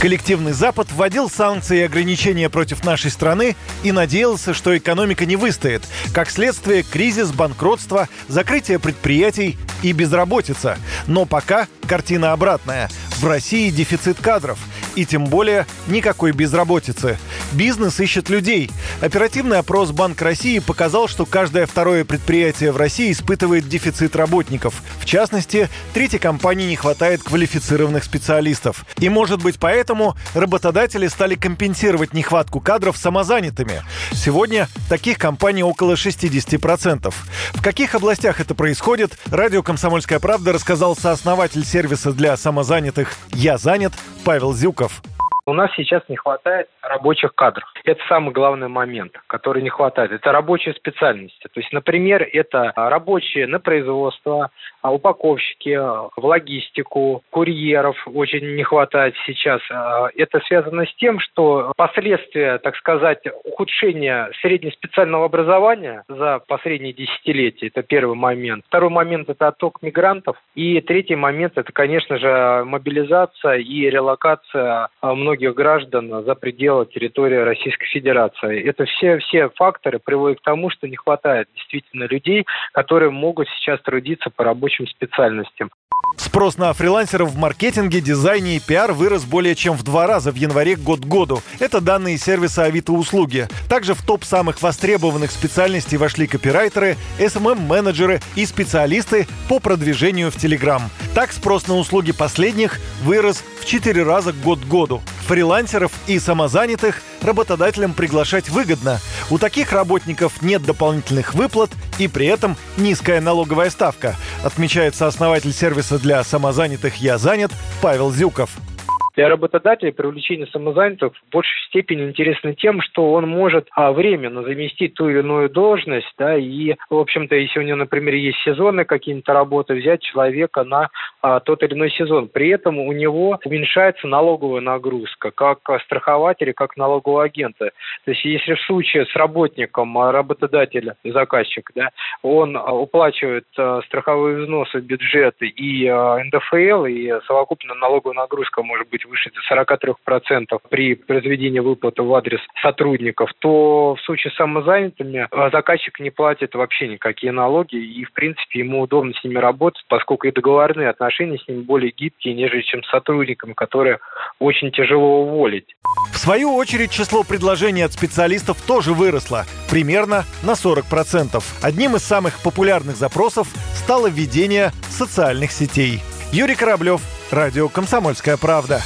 Коллективный Запад вводил санкции и ограничения против нашей страны и надеялся, что экономика не выстоит. Как следствие, кризис, банкротство, закрытие предприятий и безработица. Но пока картина обратная. В России дефицит кадров – и тем более никакой безработицы. Бизнес ищет людей. Оперативный опрос Банк России показал, что каждое второе предприятие в России испытывает дефицит работников. В частности, третьей компании не хватает квалифицированных специалистов. И, может быть, поэтому работодатели стали компенсировать нехватку кадров самозанятыми. Сегодня таких компаний около 60%. В каких областях это происходит, радио «Комсомольская правда» рассказал сооснователь сервиса для самозанятых «Я занят» Павел Зюков. У нас сейчас не хватает рабочих кадров. Это самый главный момент, который не хватает. Это рабочие специальности. То есть, например, это рабочие на производство, а упаковщики, в логистику, курьеров очень не хватает сейчас. А, это связано с тем, что последствия, так сказать, ухудшения среднеспециального образования за последние десятилетия, это первый момент. Второй момент – это отток мигрантов. И третий момент – это, конечно же, мобилизация и релокация многих граждан за пределы территории Российской Федерации. Это все, все факторы приводят к тому, что не хватает действительно людей, которые могут сейчас трудиться по рабочим специальностям. Спрос на фрилансеров в маркетинге, дизайне и пиар вырос более чем в два раза в январе год к году. Это данные сервиса Авито услуги. Также в топ самых востребованных специальностей вошли копирайтеры, SMM-менеджеры и специалисты по продвижению в Телеграм. Так спрос на услуги последних вырос в четыре раза год к году. Фрилансеров и самозанятых работодателям приглашать выгодно. У таких работников нет дополнительных выплат и при этом низкая налоговая ставка, отмечает сооснователь сервиса для самозанятых «Я занят» Павел Зюков. Для работодателя привлечение самозанятых в большей степени интересно тем, что он может а, временно заместить ту или иную должность, да, и, в общем-то, если у него, например, есть сезонные какие-нибудь работы, взять человека на а, тот или иной сезон. При этом у него уменьшается налоговая нагрузка, как страхователя, как налогового агента. То есть, если в случае с работником а, работодателя, заказчик, да, он а, уплачивает а, страховые взносы в бюджет и НДФЛ, и совокупная налоговая нагрузка может быть выше 43% при произведении выплаты в адрес сотрудников, то в случае с самозанятыми заказчик не платит вообще никакие налоги, и, в принципе, ему удобно с ними работать, поскольку и договорные отношения с ними более гибкие, нежели чем с сотрудниками, которые очень тяжело уволить. В свою очередь, число предложений от специалистов тоже выросло, примерно на 40%. Одним из самых популярных запросов стало введение социальных сетей. Юрий Кораблев, Радио «Комсомольская правда».